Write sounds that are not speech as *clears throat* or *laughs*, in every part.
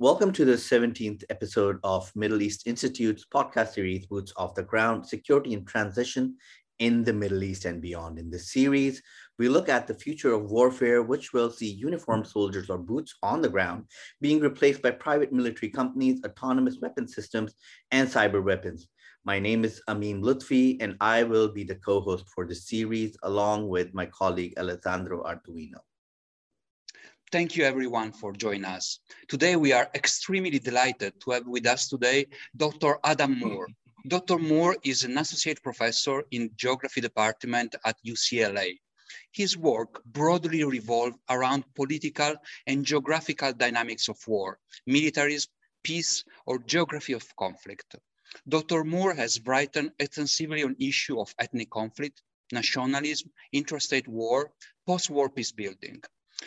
Welcome to the 17th episode of Middle East Institute's podcast series, Boots off the Ground Security and Transition in the Middle East and Beyond. In this series, we look at the future of warfare, which will see uniformed soldiers or boots on the ground being replaced by private military companies, autonomous weapon systems, and cyber weapons. My name is Ameem Lutfi, and I will be the co host for the series along with my colleague Alessandro Arduino. Thank you everyone for joining us. Today we are extremely delighted to have with us today Dr. Adam Moore. Dr. Moore is an associate professor in geography department at UCLA. His work broadly revolves around political and geographical dynamics of war, militarism, peace, or geography of conflict. Dr. Moore has written extensively on issue of ethnic conflict, nationalism, interstate war, post-war peace building.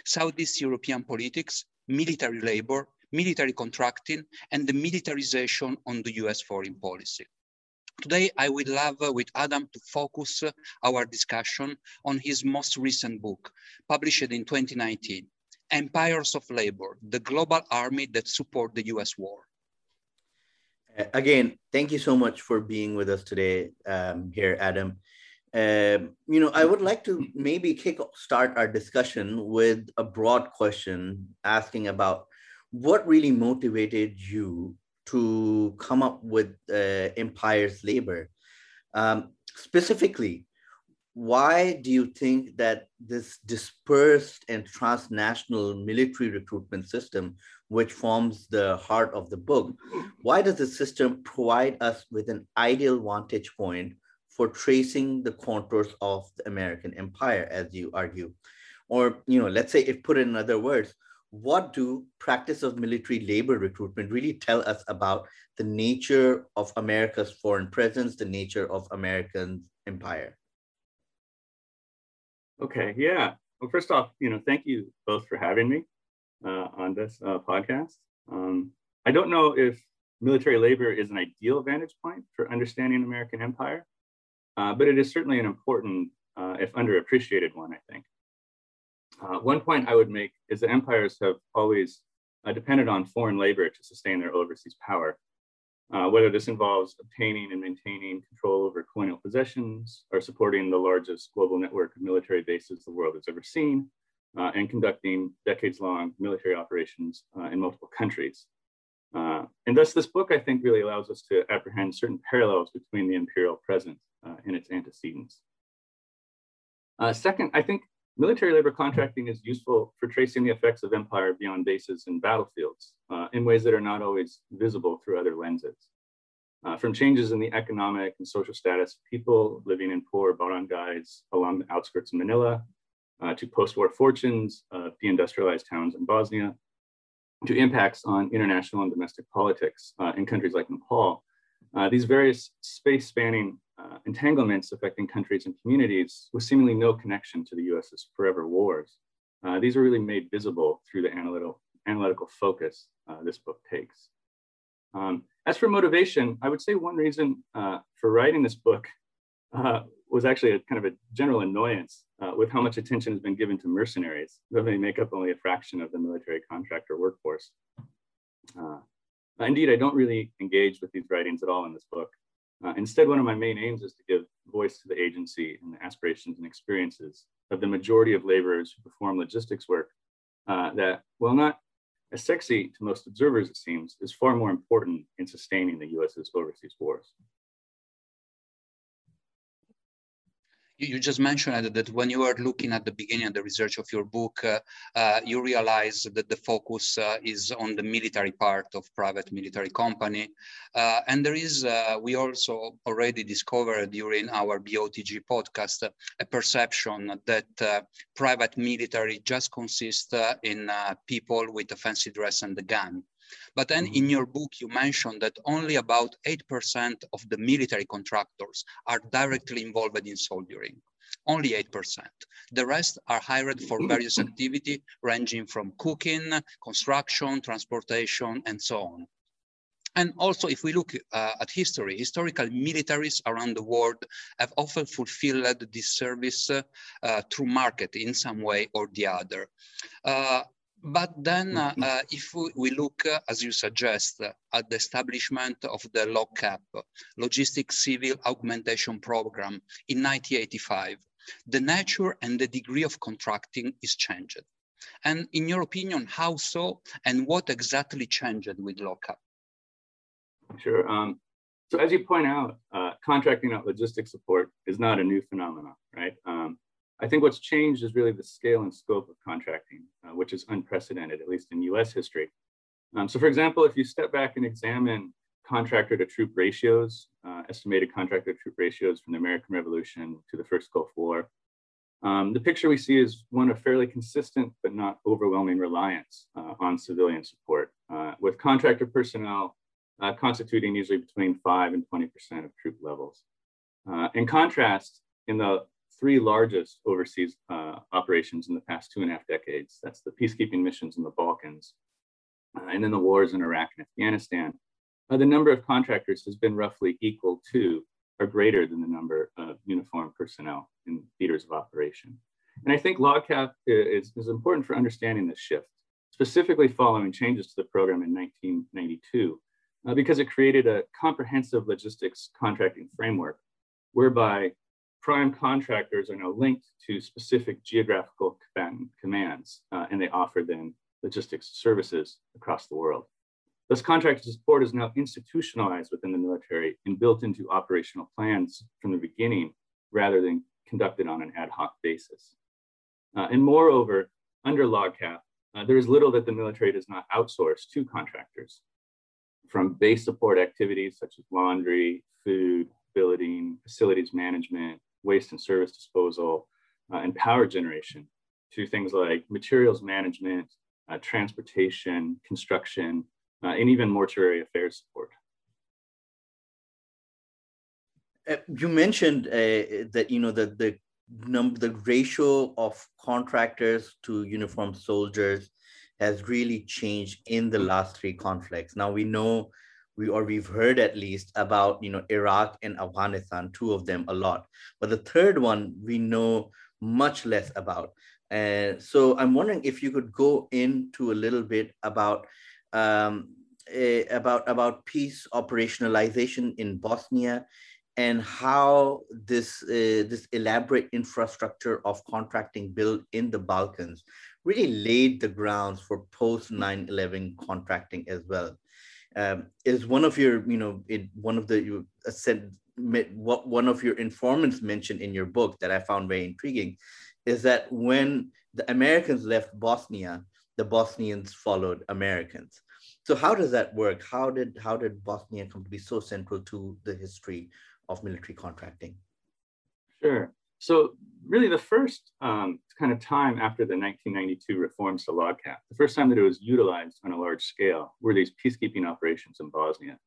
Southeast European politics, military labor, military contracting, and the militarization on the US foreign policy. Today, I would love uh, with Adam to focus uh, our discussion on his most recent book, published in 2019, Empires of Labor, the Global Army That Support the US War. Again, thank you so much for being with us today um, here, Adam. Um, you know, I would like to maybe kick start our discussion with a broad question asking about what really motivated you to come up with uh, Empire's Labor. Um, specifically, why do you think that this dispersed and transnational military recruitment system, which forms the heart of the book, why does the system provide us with an ideal vantage point for tracing the contours of the American empire, as you argue. Or, you know, let's say if put in other words, what do practice of military labor recruitment really tell us about the nature of America's foreign presence, the nature of American empire? Okay, yeah. Well, first off, you know, thank you both for having me uh, on this uh, podcast. Um, I don't know if military labor is an ideal vantage point for understanding American empire, uh, but it is certainly an important, uh, if underappreciated one, I think. Uh, one point I would make is that empires have always uh, depended on foreign labor to sustain their overseas power. Uh, whether this involves obtaining and maintaining control over colonial possessions or supporting the largest global network of military bases the world has ever seen, and conducting decades-long military operations in multiple countries. Uh, and thus, this book, I think, really allows us to apprehend certain parallels between the imperial present and its antecedents. Uh, second, I think military labor contracting is useful for tracing the effects of empire beyond bases and battlefields uh, in ways that are not always visible through other lenses. Uh, from changes in the economic and social status of people living in poor barangays along the outskirts of Manila, uh, to post-war fortunes of deindustrialized towns in Bosnia, to impacts on international and domestic politics uh, in countries like Nepal. Uh, these various space-spanning uh, entanglements affecting countries and communities with seemingly no connection to the US's forever wars. Uh, these are really made visible through the analytical, analytical focus uh, this book takes. Um, as for motivation, I would say one reason uh, for writing this book was actually a kind of a general annoyance uh, with how much attention has been given to mercenaries, though they make up only a fraction of the military contractor workforce. Uh, indeed, I don't really engage with these writings at all in this book. Uh, instead, one of my main aims is to give voice to the agency and the aspirations and experiences of the majority of laborers who perform logistics work uh, that, while not as sexy to most observers, it seems, is far more important in sustaining the US's overseas wars. You, just mentioned that when you were looking at the beginning of the research of your book, uh, uh, you realize that the focus uh, is on the military part of private military company. And there is, we also already discovered during our BOTG podcast, a perception that private military just consists in people with a fancy dress and a gun. But then in mm-hmm. your book, you mentioned that only about 8% of the military contractors are directly involved in soldiering. Only 8%. The rest are hired for various activity ranging from cooking, construction, transportation, and so on. And also, if we look uh, at history, historical militaries around the world have often fulfilled this service uh, through market in some way or the other. But then uh, uh, if we, look, uh, as you suggest, uh, at the establishment of the LOGCAP, Logistic Civil Augmentation Program in 1985, the nature and the degree of contracting is changed. And in your opinion, how so? And what exactly changed with LOGCAP? Sure. Um, so as you point out, uh, contracting out logistics support is not a new phenomenon, right? Um, I think what's changed is really the scale and scope of contracting, uh, which is unprecedented, at least in US history. Um, so for example, if you step back and examine contractor to troop ratios, uh, estimated contractor to troop ratios from the American Revolution to the first Gulf War, um, the picture we see is one of fairly consistent but not overwhelming reliance uh, on civilian support, uh, with contractor personnel uh, constituting usually between 5 and 20% of troop levels. Uh, in contrast, in the three largest overseas uh, operations in the past two and a half decades. That's the peacekeeping missions in the Balkans, uh, and then the wars in Iraq and Afghanistan. Uh, the number of contractors has been roughly equal to or greater than the number of uniformed personnel in theaters of operation. And I think LOGCAP is, is important for understanding this shift, specifically following changes to the program in 1992, uh, because it created a comprehensive logistics contracting framework whereby prime contractors are now linked to specific geographical commands, uh, and they offer then logistics services across the world. This contractor support is now institutionalized within the military and built into operational plans from the beginning, rather than conducted on an ad hoc basis. Uh, and moreover, under LOGCAP, uh, there is little that the military does not outsource to contractors, from base support activities such as laundry, food, building, facilities management, waste and service disposal, uh, and power generation to things like materials management, uh, transportation, construction, uh, and even mortuary affairs support. Uh, you mentioned uh, that you know that the number, the ratio of contractors to uniformed soldiers has really changed in the last three conflicts. Now we know we or we've heard at least about you know Iraq and Afghanistan, two of them a lot, but the third one we know much less about. So I'm wondering if you could go into a little bit about um, a, about about peace operationalization in Bosnia and how this uh, this elaborate infrastructure of contracting built in the Balkans really laid the grounds for post 9/11 contracting as well um, is one of your, you know, in one of the you said what one of your informants mentioned in your book that I found very intriguing is that when the Americans left Bosnia, the Bosnians followed Americans. So how does that work? How did how did Bosnia come to be so central to the history of military contracting? Sure. So really the first um, kind of time after the 1992 reforms to LOGCAP, the first time that it was utilized on a large scale were these peacekeeping operations in Bosnia.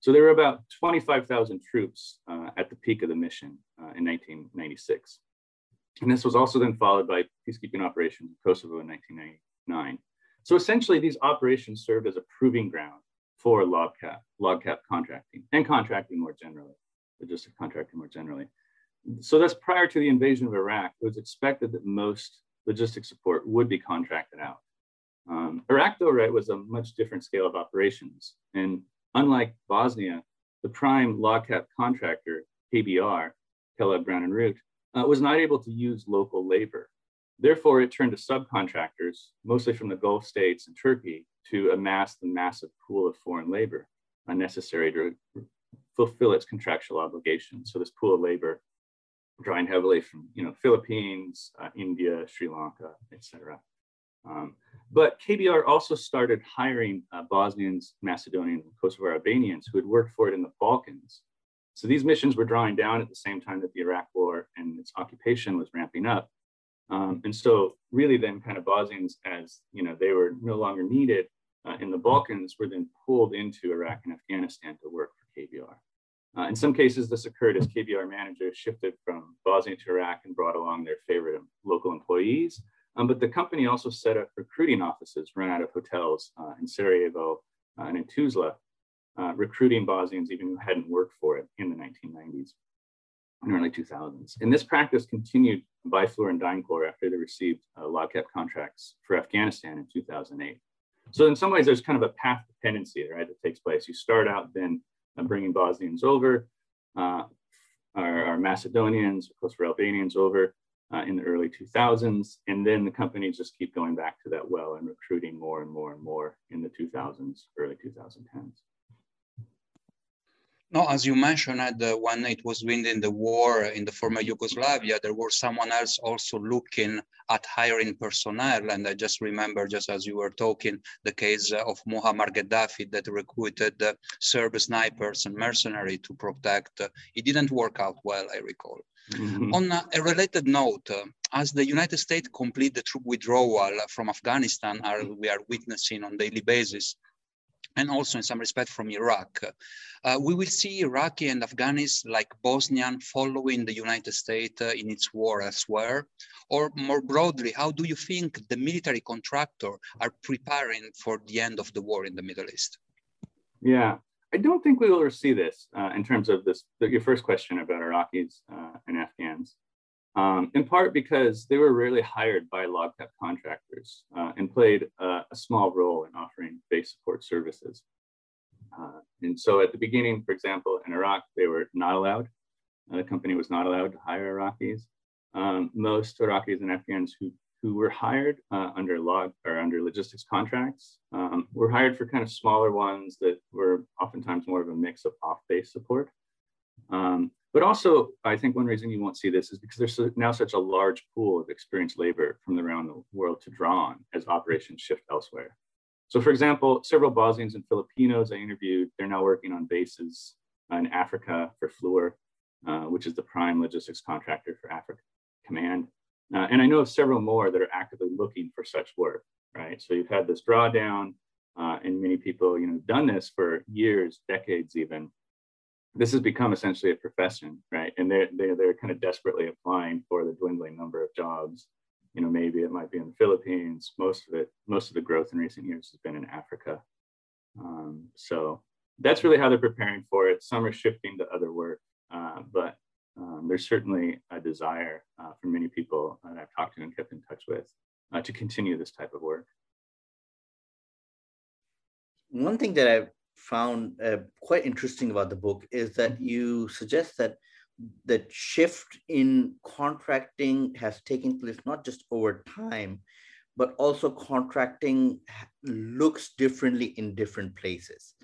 So there were about 25,000 troops uh, at the peak of the mission uh, in 1996. And this was also then followed by peacekeeping operations in Kosovo in 1999. So essentially these operations served as a proving ground for LOGCAP, LOGCAP contracting and contracting more generally, logistic contracting more generally so that's prior to the invasion of Iraq. It was expected that most logistic support would be contracted out. Um, Iraq, though, right, was a much different scale of operations. And unlike Bosnia, the prime LOGCAP contractor, KBR, Kellogg Brown and Root, uh, was not able to use local labor. Therefore, it turned to subcontractors, mostly from the Gulf states and Turkey, to amass the massive pool of foreign labor necessary to fulfill its contractual obligations. So this pool of labor drawing heavily from you know Philippines, uh, India, Sri Lanka, etc. Um, but KBR also started hiring uh, Bosnians, Macedonians, Kosovo Albanians who had worked for it in the Balkans. So these missions were drawing down at the same time that the Iraq War and its occupation was ramping up. Um, and so really then kind of Bosnians, as you know, they were no longer needed uh, in the Balkans, were then pulled into Iraq and Afghanistan to work for KBR. Uh, in some cases, this occurred as KBR managers shifted from Bosnia to Iraq and brought along their favorite local employees. Um, but the company also set up recruiting offices run out of hotels uh, in Sarajevo uh, and in Tuzla, uh, recruiting Bosnians even who hadn't worked for it in the 1990s. and early 2000s. And this practice continued by Fluor and DynCorp after they received uh, LOGCAP contracts for Afghanistan in 2008. So in some ways, there's kind of a path dependency, right, that takes place. You start out then bringing Bosnians over, uh, our, our, Macedonians, of course, for Albanians over uh, in the early 2000s. And then the companies just keep going back to that well and recruiting more and more and more in the 2000s, early 2010s. No, as you mentioned, uh, when it was winding the war in the former Yugoslavia, there was someone else also looking at hiring personnel. And I just remember, just as you were talking, the case of Muammar Gaddafi that recruited uh, Serb snipers and mercenaries to protect. It didn't work out well, I recall. Mm-hmm. On a, a, related note, uh, as the United States complete the troop withdrawal from Afghanistan, are, we are witnessing on daily basis, and also in some respect from Iraq. Uh, we will see Iraqi and Afghanis like Bosnian following the United States uh, in its war elsewhere? Or more broadly, how do you think the military contractor are preparing for the end of the war in the Middle East? Yeah, I don't think we will see this uh, in terms of this, your first question about Iraqis uh, and Afghans um, in part because they were rarely hired by LOGCAP contractors uh, and played uh, a small role in offering base support services. Uh, and so at the beginning, for example, in Iraq, they were not allowed. Uh, the company was not allowed to hire Iraqis. Um, most Iraqis and Afghans who, who were hired uh, under log or under logistics contracts um, were hired for kind of smaller ones that were oftentimes more of a mix of off-base support. Um, but also, I think one reason you won't see this is because there's now such a large pool of experienced labor from around the world to draw on as operations shift elsewhere. So for example, several Bosnians and Filipinos I interviewed, they're now working on bases in Africa for Fluor, uh, which is the prime logistics contractor for Africa Command. Uh, and I know of several more that are actively looking for such work, right? So you've had this drawdown, uh, and many people, you know, done this for years, decades even, this has become essentially a profession, right? And they're, they're, they're kind of desperately applying for the dwindling number of jobs. You know, maybe it might be in the Philippines. Most of it, most of the growth in recent years has been in Africa. Um, so that's really how they're preparing for it. Some are shifting to other work, uh, but um, there's certainly a desire uh, for many people that I've talked to and kept in touch with uh, to continue this type of work. One thing that I've found uh, quite interesting about the book is that mm-hmm. you suggest that the shift in contracting has taken place not just over time, but also contracting looks differently in different places.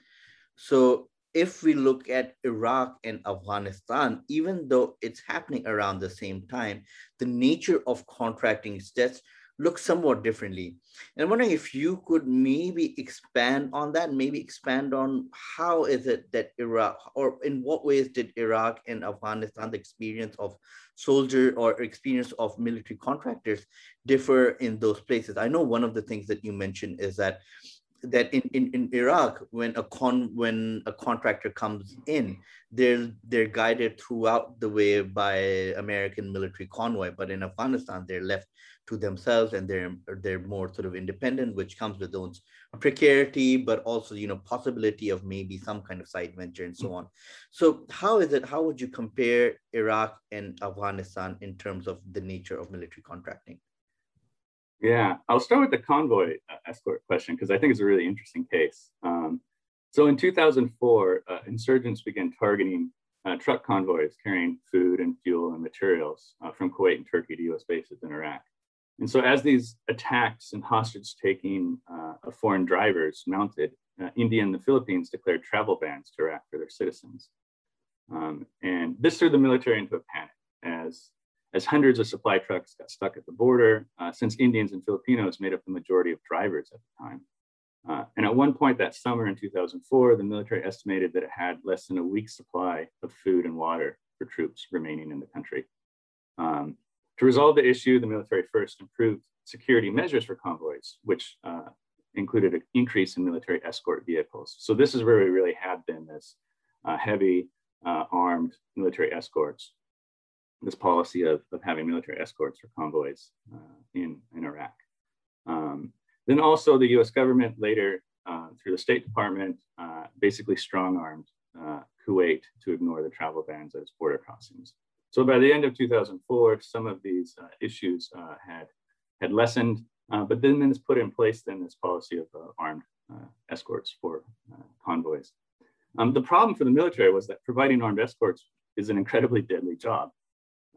So if we look at Iraq and Afghanistan, even though it's happening around the same time, the nature of contracting is just look somewhat differently. And I'm wondering if you could maybe expand on that, maybe expand on how is it that Iraq, or in what ways did Iraq and Afghanistan, the experience of soldier or experience of military contractors differ in those places? I know one of the things that you mentioned is that that in, in, in Iraq, when a con when a contractor comes in, they're they're guided throughout the way by American military convoy, but in Afghanistan, they're left to themselves and they're they're more sort of independent which comes with own precarity but also you know possibility of maybe some kind of side venture and so on. So how is it how would you compare iraq and afghanistan in terms of the nature of military contracting? Yeah i'll start with the convoy uh, escort question because i think it's a really interesting case. Um, so in 2004 uh, insurgents began targeting uh, truck convoys carrying food and fuel and materials uh, from Kuwait and Turkey to US bases in Iraq. And so as these attacks and hostage taking uh, of foreign drivers mounted, uh, India and the Philippines declared travel bans to Iraq for their citizens. Um, and this threw the military into a panic as, as hundreds of supply trucks got stuck at the border, uh, since Indians and Filipinos made up the majority of drivers at the time. Uh, and at one point that summer in 2004, the military estimated that it had less than a week's supply of food and water for troops remaining in the country. Um, to resolve the issue, the military first improved security measures for convoys, which uh, included an increase in military escort vehicles. So this is where we really have been this uh, heavy uh, armed military escorts, this policy of, of having military escorts for convoys uh, in, in Iraq. Um, then also the US government later uh, through the State Department uh, basically strong armed Kuwait to ignore the travel bans at its border crossings. So by the end of 2004, some of these uh, issues uh, had, had lessened, uh, but then it's put in place then this policy of uh, armed uh, escorts for convoys. Um, the problem for the military was that providing armed escorts is an incredibly deadly job.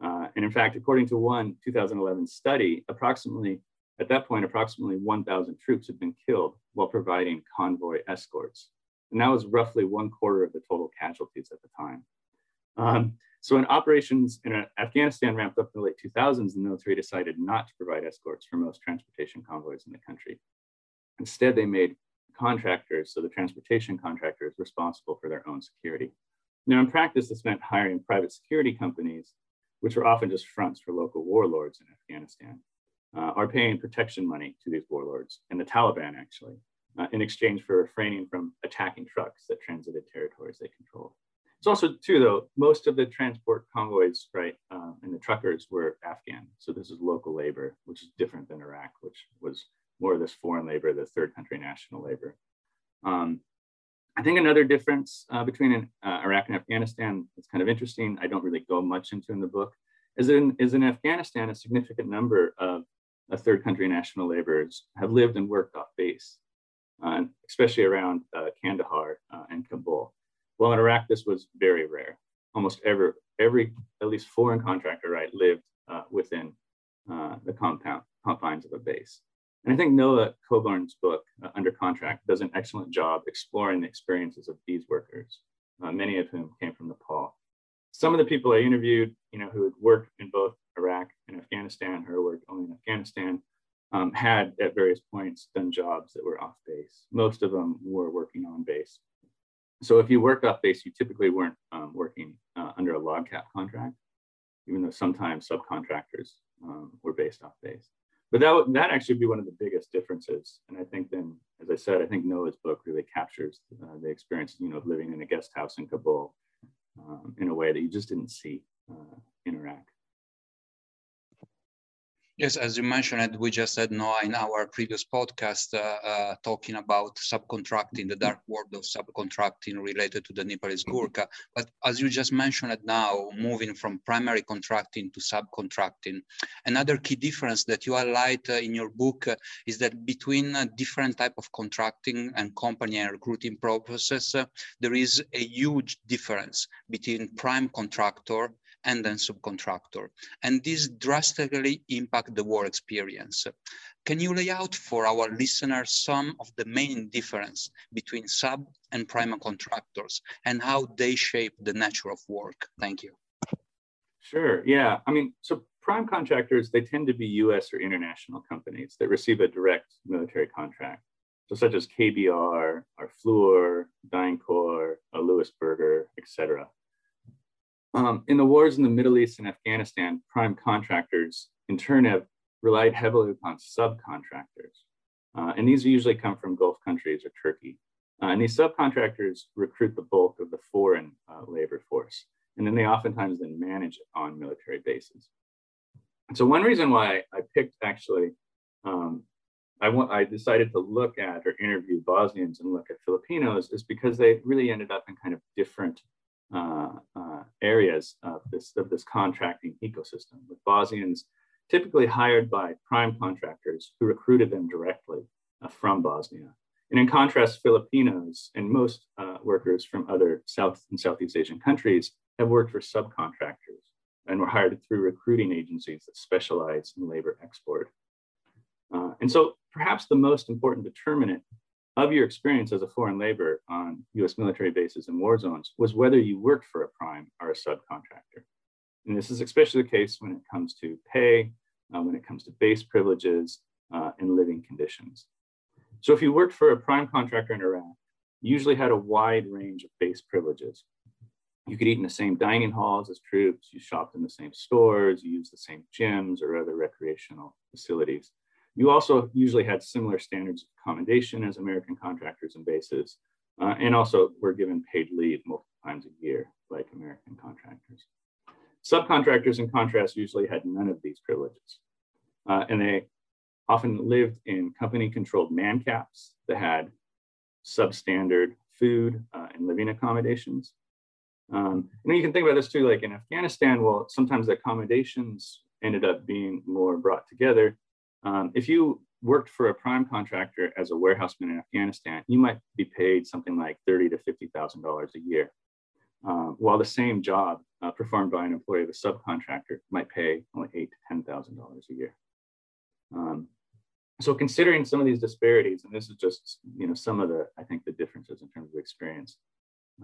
and in fact, according to one 2011 study, approximately at that point, approximately 1,000 troops had been killed while providing convoy escorts. And that was roughly one quarter of the total casualties at the time. Um, so when operations in Afghanistan ramped up in the late 2000s, the military decided not to provide escorts for most transportation convoys in the country. Instead, they made contractors, so the transportation contractors, responsible for their own security. Now, in practice, this meant hiring private security companies, which were often just fronts for local warlords in Afghanistan, uh, are paying protection money to these warlords and the Taliban, actually, uh, in exchange for refraining from attacking trucks that transited territories they controlled. It's also too, though, most of the transport convoys, right, uh, and the truckers were Afghan. So this is local labor, which is different than Iraq, which was more of this foreign labor, the third country national labor. Um, I think another difference uh, between an, uh, Iraq and Afghanistan that's kind of interesting, I don't really go much into in the book, is in, is in Afghanistan, a significant number of uh, third country national laborers have lived and worked off base, uh, especially around uh, Kandahar uh, and Kabul. Well, in Iraq, this was very rare. Almost every, every at least foreign contractor, right, lived uh, within uh, the compound, confines of a base. And I think Noah Coburn's book, uh, Under Contract, does an excellent job exploring the experiences of these workers, uh, many of whom came from Nepal. Some of the people I interviewed, you know, who had worked in both Iraq and Afghanistan, who worked only in Afghanistan, um, had at various points done jobs that were off base. Most of them were working on base. So if you work off base, you typically weren't um, working uh, under a LOGCAP contract, even though sometimes subcontractors um, were based off base. But that that actually be one of the biggest differences. And I think then, as I said, I think Noah's book really captures uh, the experience, you know, of living in a guest house in Kabul um, in a way that you just didn't see uh, in Iraq. Yes, as you mentioned, we just said no in our previous podcast, uh, uh, talking about subcontracting, the dark world of subcontracting related to the Nepalese Gurkha. But as you just mentioned now, moving from primary contracting to subcontracting, another key difference that you highlight uh, in your book uh, is that between different type of contracting and company and recruiting processes, there is a huge difference between prime contractor and then subcontractor. And this drastically impact the war experience. Can you lay out for our listeners some of the main difference between sub and prime contractors and how they shape the nature of work? Thank you. Sure, yeah. I mean, so prime contractors, they tend to be US or international companies that receive a direct military contract. So such as KBR, or Fluor, DynCorp, Louis Berger, et cetera. Um, in the wars in the Middle East and Afghanistan, prime contractors in turn have relied heavily upon subcontractors. Uh, and these usually come from Gulf countries or Turkey. Uh, and these subcontractors recruit the bulk of the foreign uh, labor force. And then they oftentimes then manage it on military bases. And so one reason why I picked actually, um, I, I decided to look at or interview Bosnians and look at Filipinos is because they really ended up in kind of different areas of this, of this contracting ecosystem, with Bosnians typically hired by prime contractors who recruited them directly uh, from Bosnia. And in contrast, Filipinos and most uh, workers from other South and Southeast Asian countries have worked for subcontractors and were hired through recruiting agencies that specialize in labor export. Uh, and so perhaps the most important determinant of your experience as a foreign labor on US military bases and war zones was whether you worked for a prime or a subcontractor. And this is especially the case when it comes to pay, uh, when it comes to base privileges uh, and living conditions. So if you worked for a prime contractor in Iraq, you usually had a wide range of base privileges. You could eat in the same dining halls as troops, you shopped in the same stores, you used the same gyms or other recreational facilities. You also usually had similar standards of accommodation as American contractors and bases, uh, and also were given paid leave multiple times a year, like American contractors. Subcontractors, in contrast, usually had none of these privileges, uh, and they often lived in company-controlled man camps that had substandard food uh, and living accommodations. Um, and you can think about this too, like in Afghanistan, well, sometimes the accommodations ended up being more brought together. Um, if you worked for a prime contractor as a warehouseman in Afghanistan, you might be paid something like thirty to fifty thousand dollars a year, uh, while the same job uh, performed by an employee of a subcontractor might pay only eight to ten thousand dollars a year. Um, so considering some of these disparities, and this is just you know some of the I think the differences in terms of experience.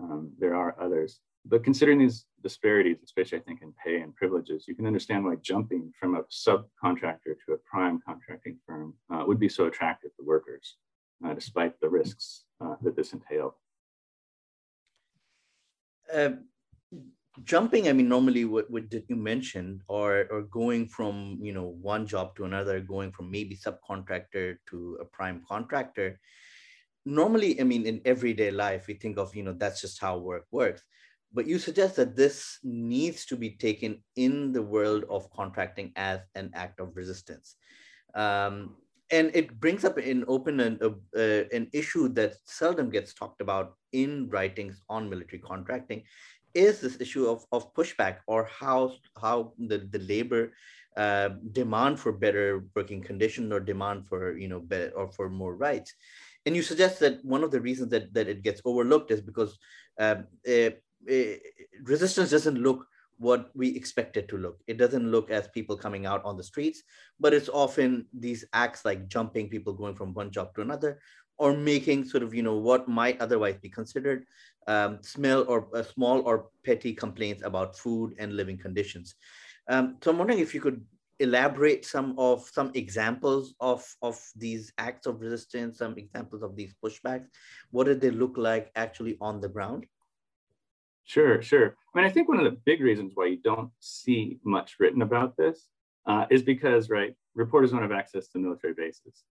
Um, there are others, but considering these disparities, especially I think in pay and privileges, you can understand why jumping from a subcontractor to a prime contracting firm uh, would be so attractive to workers, uh, despite the risks uh, that this entailed. Um, jumping i mean normally what, what did you mention or or going from you know one job to another going from maybe subcontractor to a prime contractor normally i mean in everyday life we think of you know that's just how work works. But you suggest that this needs to be taken in the world of contracting as an act of resistance. Um, and it brings up in open an, uh, uh, an issue that seldom gets talked about in writings on military contracting is this issue of, of pushback or how how the, the labor uh, demand for better working conditions or demand for you know better or for more rights and you suggest that one of the reasons that, that it gets overlooked is because uh, resistance doesn't look what we expect it to look. It doesn't look as people coming out on the streets, but it's often these acts like jumping people going from one job to another or making sort of, you know, what might otherwise be considered um, or uh, small or petty complaints about food and living conditions. Um, so I'm wondering if you could elaborate some of some examples of of these acts of resistance, some examples of these pushbacks. What did they look like actually on the ground? Sure, sure. I mean, I think one of the big reasons why you don't see much written about this uh, is because, right, reporters don't have access to military bases.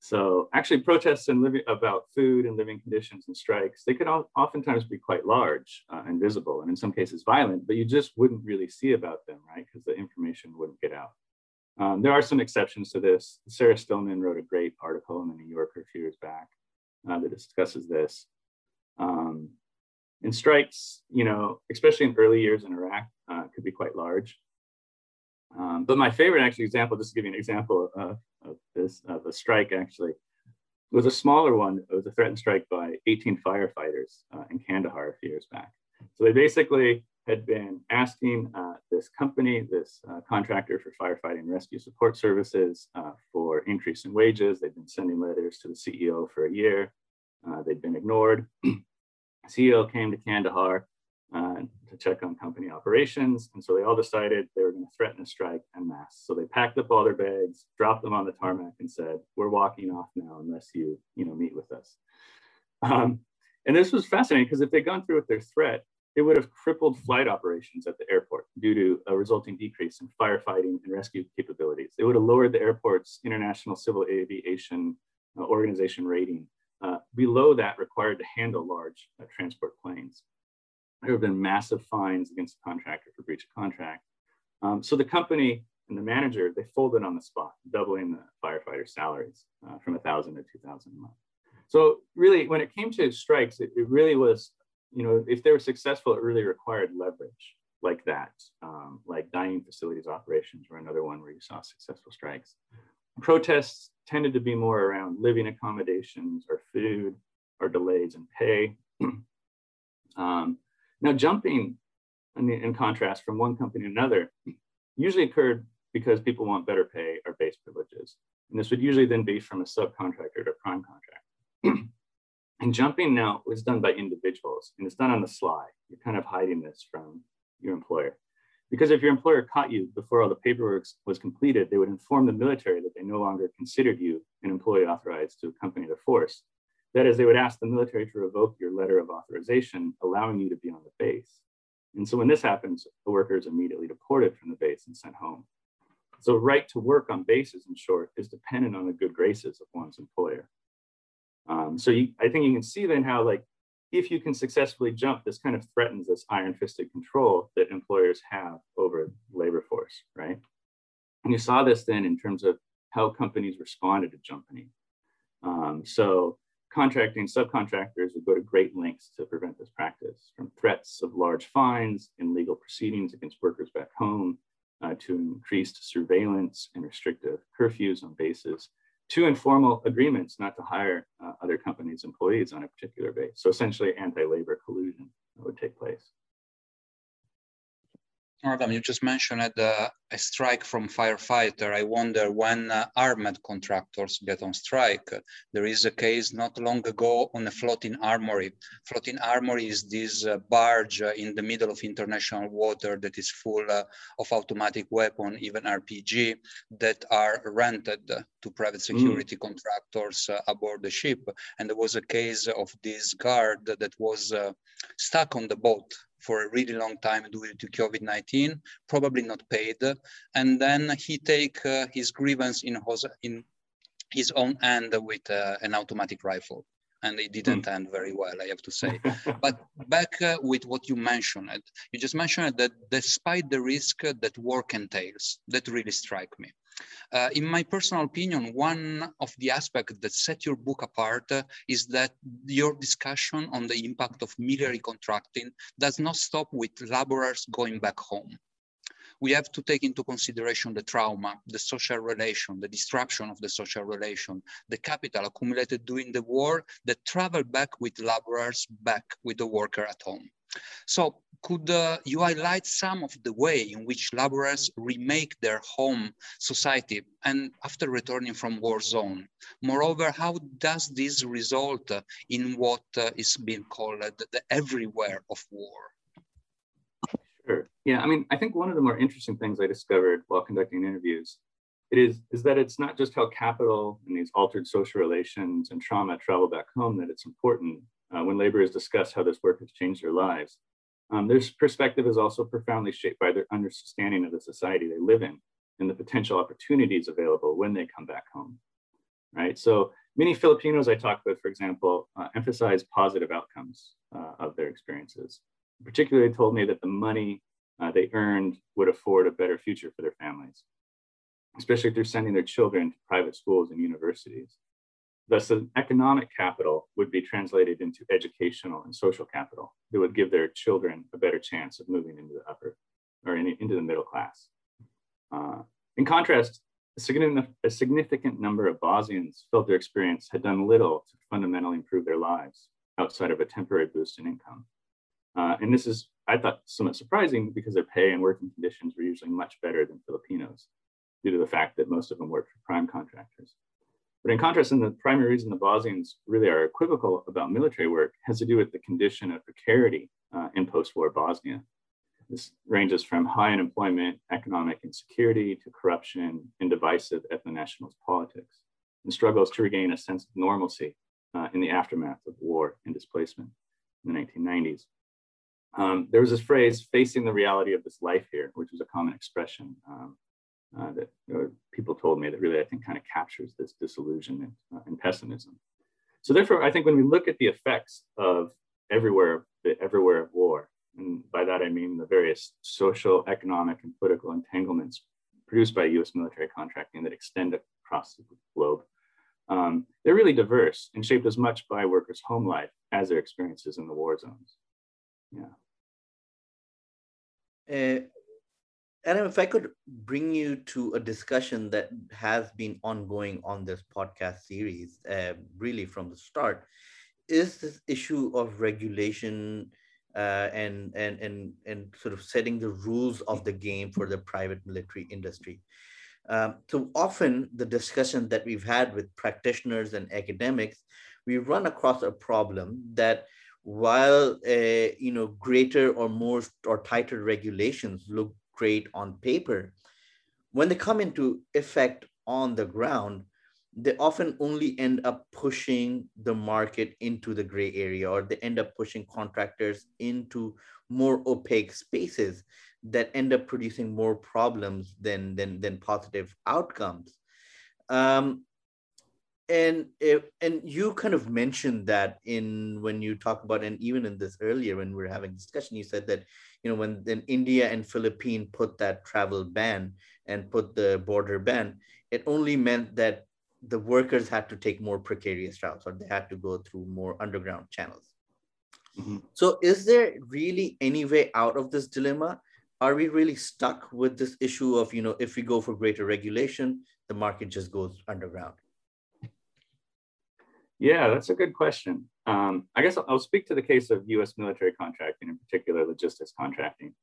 So actually protests and living about food and living conditions and strikes, they could oftentimes be quite large uh, and visible and in some cases violent, but you just wouldn't really see about them, right? Because the information wouldn't get out. Um, there are some exceptions to this. Sarah Stillman wrote a great article in the New Yorker a few years back uh, that discusses this. Um, and strikes, you know, especially in early years in Iraq, uh, could be quite large. Um, but my favorite actually example, just to give you an example of, of this, of a strike actually, was a smaller one. It was a threatened strike by 18 firefighters uh, in Kandahar a few years back. So they basically had been asking uh, this company, this uh, contractor for firefighting rescue support services uh, for increase in wages. They'd been sending letters to the CEO for a year. Uh, they'd been ignored. *clears throat* CEO came to Kandahar uh, to check on company operations. And so they all decided they were going to threaten a strike en masse. So they packed up all their bags, dropped them on the tarmac, and said, "We're walking off now unless you, you know, meet with us." Um, and this was fascinating because if they'd gone through with their threat, it would have crippled flight operations at the airport due to a resulting decrease in firefighting and rescue capabilities. It would have lowered the airport's International Civil Aviation uh, Organization rating uh, below that required to handle large uh, transport planes there have been massive fines against the contractor for breach of contract. Um, so the company and the manager, they folded on the spot, doubling the firefighter salaries uh, from 1,000 to 2,000 a month. So really, when it came to strikes, it, it, really was, you know, if they were successful, it really required leverage like that, um, like dining facilities operations were another one where you saw successful strikes. Protests tended to be more around living accommodations or food or delays in pay. *clears throat* um, now, jumping in, the, in contrast from one company to another usually occurred because people want better pay or base privileges. And this would usually then be from a subcontractor to a prime contractor. *clears throat* and jumping now was done by individuals and it's done on the sly. You're kind of hiding this from your employer. Because if your employer caught you before all the paperwork was completed, they would inform the military that they no longer considered you an employee authorized to accompany the force. That is, they would ask the military to revoke your letter of authorization, allowing you to be on the base. And so when this happens, the worker is immediately deported from the base and sent home. So right to work on bases, in short, is dependent on the good graces of one's employer. Um, so you, I think you can see then how like, if you can successfully jump, this kind of threatens this iron-fisted control that employers have over labor force, right? And you saw this then in terms of how companies responded to jumping. Um, so contracting subcontractors would go to great lengths to prevent this practice, from threats of large fines and legal proceedings against workers back home uh, to increased surveillance and restrictive curfews on bases to informal agreements not to hire uh, other companies' employees on a particular base. So essentially anti-labor collusion would take place. Adam, you just mentioned uh, a strike from firefighter. I wonder when uh, armed contractors get on strike. Uh, there is a case not long ago on a floating armory. Floating armory is this uh, barge uh, in the middle of international water that is full uh, of automatic weapon, even RPG, that are rented to private mm. security mm. contractors aboard the ship. And there was a case of this guard that was stuck on the boat for a really long time due to COVID-19, probably not paid. And then he take uh, his grievance in his, in his own hand with uh, an automatic rifle. And it didn't mm. end very well, I have to say. *laughs* but back uh, with what you mentioned, you just mentioned that despite the risk that work entails, that really strike me. Uh, in my personal opinion, one of the aspects that set your book apart uh, is that your discussion on the impact of military contracting does not stop with laborers going back home. We have to take into consideration the trauma, the social relation, the disruption of the social relation, the capital accumulated during the war that travel back with laborers back with the worker at home. So could uh, you highlight some of the way in which laborers remake their home society and after returning from war zone? Moreover, how does this result in what uh, is being called the everywhere of war? Sure. Yeah, I mean, I think one of the more interesting things I discovered while conducting interviews it is, is that it's not just how capital and these altered social relations and trauma travel back home that it's important uh, when laborers discuss how this work has changed their lives. Um, their perspective is also profoundly shaped by their understanding of the society they live in and the potential opportunities available when they come back home, right? So many Filipinos I talk with, for example, uh, emphasize positive outcomes uh, of their experiences. Particularly told me that the money uh, they earned would afford a better future for their families, especially through sending their children to private schools and universities. Thus, an economic capital would be translated into educational and social capital that would give their children a better chance of moving into the upper or in, into the middle class. Uh, in contrast, a significant, a significant number of Bosnians felt their experience had done little to fundamentally improve their lives outside of a temporary boost in income. Uh, and this is, I thought, somewhat surprising because their pay and working conditions were usually much better than Filipinos due to the fact that most of them worked for prime contractors. But in contrast, and the primary reason the Bosnians really are equivocal about military work has to do with the condition of precarity uh, in post-war Bosnia. This ranges from high unemployment, economic insecurity, to corruption and divisive ethno-nationalist politics, and struggles to regain a sense of normalcy uh, in the aftermath of war and displacement in the 1990s. Um, there was this phrase, facing the reality of this life here, which was a common expression um, uh, that people told me that really I think kind of captures this disillusionment uh, and pessimism. So therefore, I think when we look at the effects of everywhere, the everywhere of war, and by that I mean the various social, economic, and political entanglements produced by U.S. military contracting that extend across the globe, um, they're really diverse and shaped as much by workers' home life as their experiences in the war zones. Yeah. Uh, Adam, if I could bring you to a discussion that has been ongoing on this podcast series, uh, really from the start, is this issue of regulation uh, and and and and sort of setting the rules of the game for the private military industry. Um, so often, the discussion that we've had with practitioners and academics, we run across a problem that while uh, you know greater or more or tighter regulations look great on paper, when they come into effect on the ground, they often only end up pushing the market into the gray area or they end up pushing contractors into more opaque spaces that end up producing more problems than than, than positive outcomes. Um, and it, and you kind of mentioned that in when you talk about and even in this earlier when we are having discussion you said that you know when then india and philippines put that travel ban and put the border ban it only meant that the workers had to take more precarious routes or they had to go through more underground channels. Mm-hmm. So, is there really any way out of this dilemma? Are we really stuck with this issue of, you know, if we go for greater regulation, the market just goes underground? Yeah, that's a good question. Um, I guess I'll, I'll, speak to the case of US military contracting, in particular logistics contracting.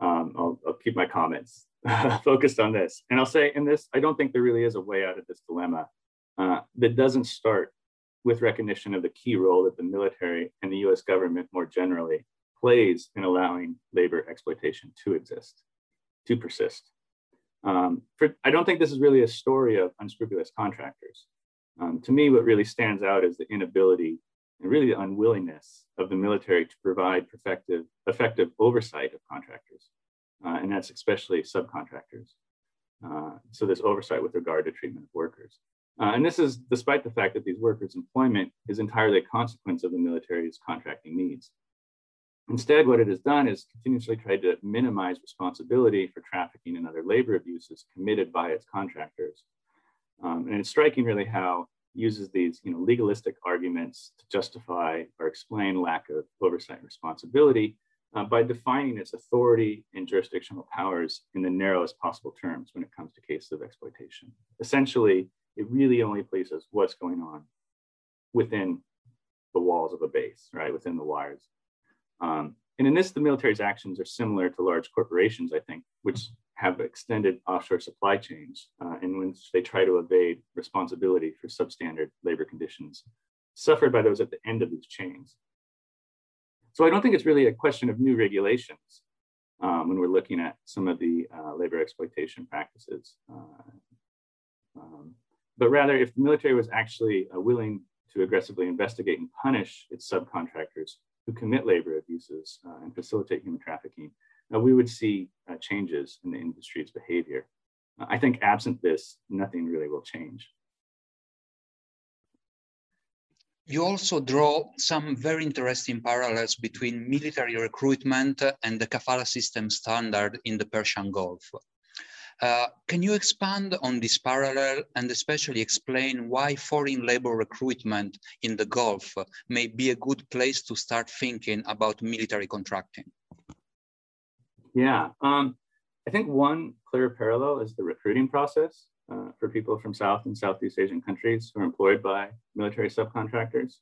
Um, I'll, I'll, keep my comments *laughs* focused on this. And I'll say in this, I don't think there really is a way out of this dilemma uh, that doesn't start with recognition of the key role that the military and the US government more generally plays in allowing labor exploitation to exist, to persist. Um, for, I don't think this is really a story of unscrupulous contractors. Um, to me, what really stands out is the inability and really the unwillingness of the military to provide effective, effective oversight of contractors. Uh, and that's especially subcontractors. Uh, so this oversight with regard to treatment of workers. Uh, and this is despite the fact that these workers' employment is entirely a consequence of the military's contracting needs. Instead, what it has done is continuously tried to minimize responsibility for trafficking and other labor abuses committed by its contractors. Um, and it's striking really how uses these you know, legalistic arguments to justify or explain lack of oversight and responsibility uh, by defining its authority and jurisdictional powers in the narrowest possible terms when it comes to cases of exploitation. Essentially, it really only places what's going on within the walls of a base, right, within the wires. Um, and in this, the military's actions are similar to large corporations, I think, which have extended offshore supply chains uh, in which they try to evade responsibility for substandard labor conditions suffered by those at the end of these chains. So I don't think it's really a question of new regulations um, when we're looking at some of the uh, labor exploitation practices. Uh, um, but rather if the military was actually uh, willing to aggressively investigate and punish its subcontractors who commit labor abuses uh, and facilitate human trafficking, we would see uh, changes in the industry's behavior. Uh, I think absent this, nothing really will change. You also draw some very interesting parallels between military recruitment and the kafala system standard in the Persian Gulf. Uh, can you expand on this parallel and especially explain why foreign labor recruitment in the Gulf may be a good place to start thinking about military contracting? Yeah, um, I think one clear parallel is the recruiting process uh, for people from South and Southeast Asian countries who are employed by military subcontractors.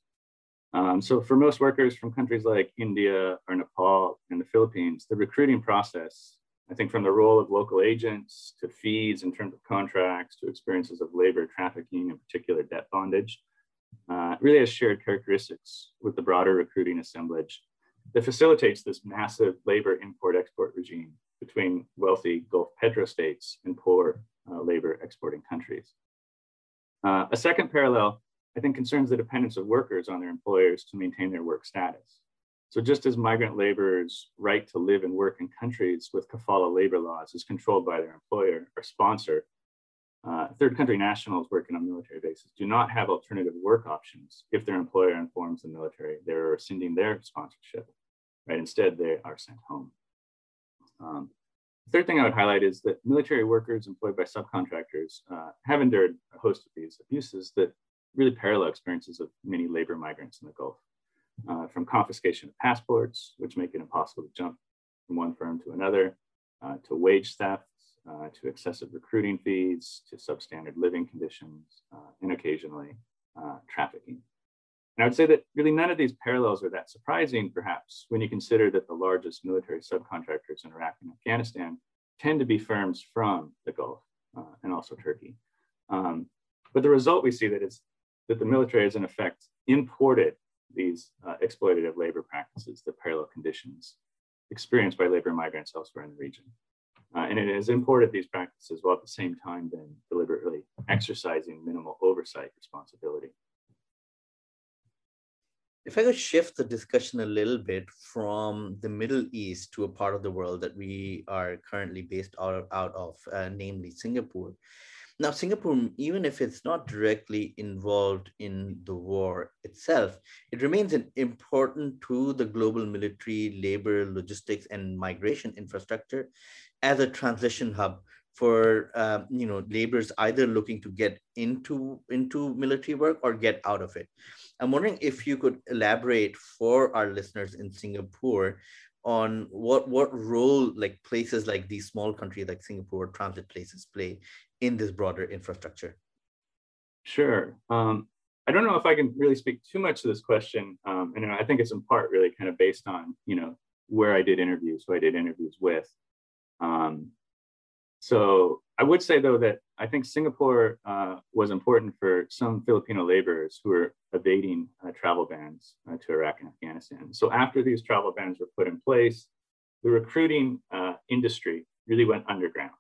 Um, so for most workers from countries like India or Nepal and the Philippines, the recruiting process I think from the role of local agents to fees in terms of contracts to experiences of labor trafficking, in particular debt bondage, uh, really has shared characteristics with the broader recruiting assemblage that facilitates this massive labor import export regime between wealthy Gulf petrostates and poor uh, labor exporting countries. Uh, a second parallel, I think, concerns the dependence of workers on their employers to maintain their work status. So just as migrant laborers' right to live and work in countries with kafala labor laws is controlled by their employer or sponsor, uh, third country nationals working on military bases do not have alternative work options if their employer informs the military they're rescinding their sponsorship. Right? Instead, they are sent home. Um, the third thing I would highlight is that military workers employed by subcontractors uh, have endured a host of these abuses that really parallel experiences of many labor migrants in the Gulf uh, from confiscation of passports, which make it impossible to jump from one firm to another, uh, to wage theft, uh, to excessive recruiting fees, to substandard living conditions, uh, and occasionally uh, trafficking. And I would say that really none of these parallels are that surprising, perhaps, when you consider that the largest military subcontractors in Iraq and Afghanistan tend to be firms from the Gulf uh, and also Turkey. Um, but the result we see that is that the military has in effect imported these uh, exploitative labor practices, the parallel conditions experienced by labor migrants elsewhere in the region. Uh, and it has imported these practices while at the same time been deliberately exercising minimal oversight responsibility. If I could shift the discussion a little bit from the Middle East to a part of the world that we are currently based out of, out of uh, namely Singapore, now, Singapore, even if it's not directly involved in the war itself, it remains an important to the global military, labor, logistics, and migration infrastructure as a transition hub for uh, you know laborers either looking to get into into military work or get out of it. I'm wondering if you could elaborate for our listeners in Singapore on what what role like places like these small countries like Singapore transit places play in this broader infrastructure. Sure. Um, I don't know if I can really speak too much to this question, um, and I think it's in part really kind of based on you know where I did interviews, who I did interviews with. Um, so I would say though that I think Singapore uh, was important for some Filipino laborers who were evading uh, travel bans uh, to Iraq and Afghanistan. So after these travel bans were put in place, the recruiting uh, industry really went underground,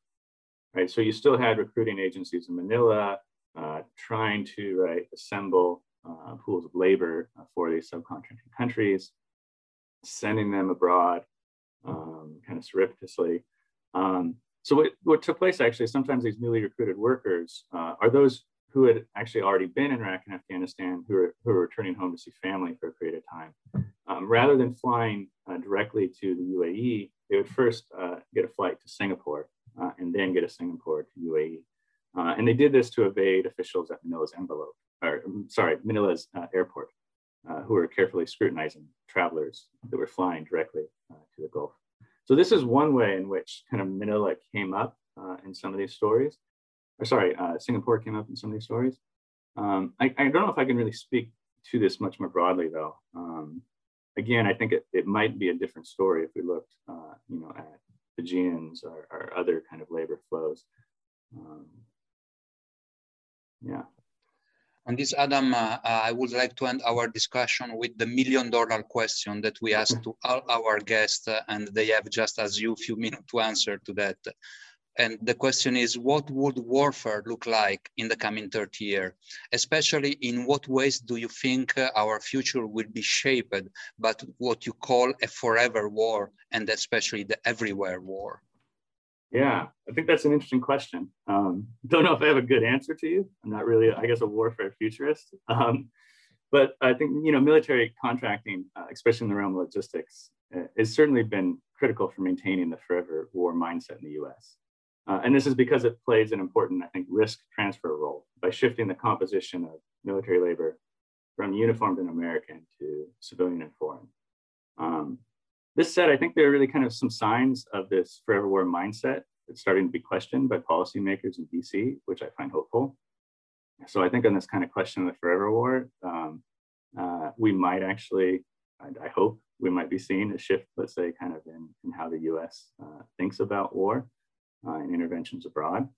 right? So you still had recruiting agencies in Manila uh, trying to right, assemble uh, pools of labor for these subcontracting countries, sending them abroad um, kind of surreptitiously. Um, so what, what took place actually, sometimes these newly recruited workers uh, are those who had actually already been in Iraq and Afghanistan who are, who are returning home to see family for a period of time. Um, rather than flying uh, directly to the UAE, they would first uh, get a flight to Singapore uh, and then get a Singapore to UAE. Uh, and they did this to evade officials at Manila's envelope, or um, sorry, Manila's uh, airport, who were carefully scrutinizing travelers that were flying directly to the Gulf. So this is one way in which kind of Manila came up uh, in some of these stories. Or sorry, uh, Singapore came up in some of these stories. Um, I, I, don't know if I can really speak to this much more broadly though. Um, again, I think it, it might be a different story if we looked, uh, you know, at Fijians or, or, other kind of labor flows. Um, yeah. On this, Adam, uh, uh, I would like to end our discussion with the million dollar question that we asked to all our guests, uh, and they have just as you few minutes to answer to that. And the question is, what would warfare look like in the coming 30 years? Especially in what ways do you think uh, our future will be shaped by what you call a forever war, and especially the everywhere war? Yeah, I think that's an interesting question. Um, *laughs* don't know if I have a good answer to you. I'm not really, I guess, a warfare futurist. *laughs* Um, but I think you know, military contracting, uh, especially in the realm of logistics, uh, has certainly been critical for maintaining the forever war mindset in the U.S. Uh, and this is because it plays an important, I think, risk transfer role by shifting the composition of military labor from uniformed and American to civilian and foreign. Um, this said, I think there are really kind of some signs of this forever war mindset that's starting to be questioned by policymakers in DC, which I find hopeful. So I think on this kind of question of the forever war, um, uh, we might actually, I, I, hope we might be seeing a shift, let's say, kind of in, in how the US uh, thinks about war uh, and interventions abroad.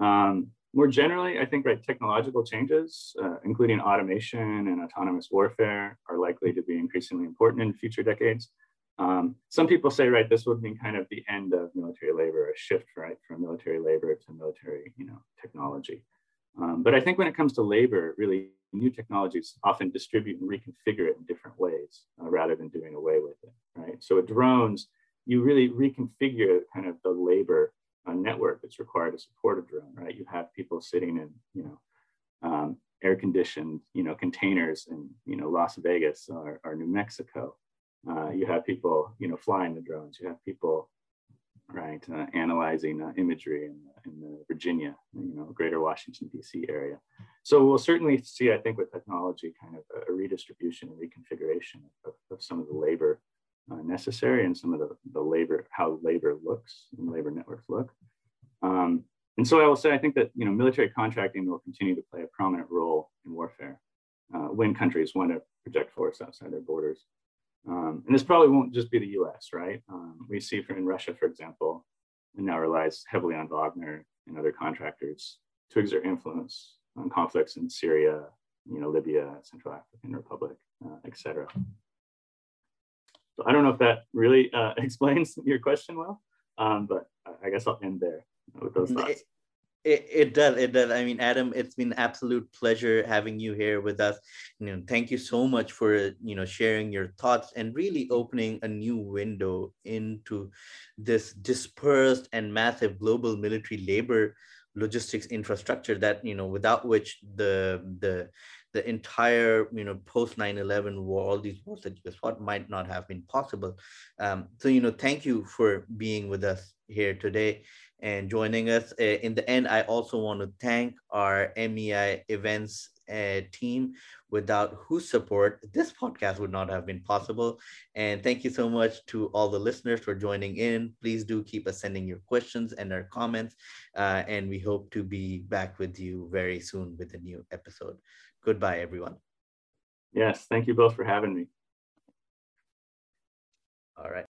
Um, more generally, I think right, technological changes, uh, including automation and autonomous warfare, are likely to be increasingly important in future decades. Um, some people say, right, this would mean kind of the end of military labor, a shift, right, from military labor to military, you know, technology. Um, but I think when it comes to labor, really new technologies often distribute and reconfigure it in different ways uh, rather than doing away with it, right? So with drones, you really reconfigure kind of the labor uh, network that's required to support a drone, right? You have people sitting in, you know, um, air-conditioned, you know, containers in, you know, Las Vegas or, or New Mexico. Uh, you have people, you know, flying the drones. You have people, right, uh, analyzing uh, imagery in, in the Virginia, you know, greater Washington, D.C. area. So we'll certainly see, I think, with technology, kind of a, redistribution and reconfiguration of, of, some of the labor uh, necessary and some of the, the labor, how labor looks and labor networks look. Um, and so I will say, I think that, you know, military contracting will continue to play a prominent role in warfare uh, when countries want to project force outside their borders. Um, and this probably won't just be the US, right? Um, we see in Russia, for example, it now relies heavily on Wagner and other contractors to exert influence on conflicts in Syria, you know, Libya, Central African Republic, uh, et cetera. So I don't know if that really uh, *laughs* explains your question well, um, but I guess I'll end there with those thoughts. It, it does. It does. I mean, Adam, it's been absolute pleasure having you here with us. You know, thank you so much for you know sharing your thoughts and really opening a new window into this dispersed and massive global military labor logistics infrastructure that you know without which the the the entire you know post 9-11 war all these wars that you fought might not have been possible um, so you know thank you for being with us here today and joining us. Uh, in the end, I also want to thank our MEI events uh, team without whose support this podcast would not have been possible. And thank you so much to all the listeners for joining in. Please do keep us sending your questions and our comments. Uh, and we hope to be back with you very soon with a new episode. Goodbye, everyone. Yes, thank you both for having me. All right.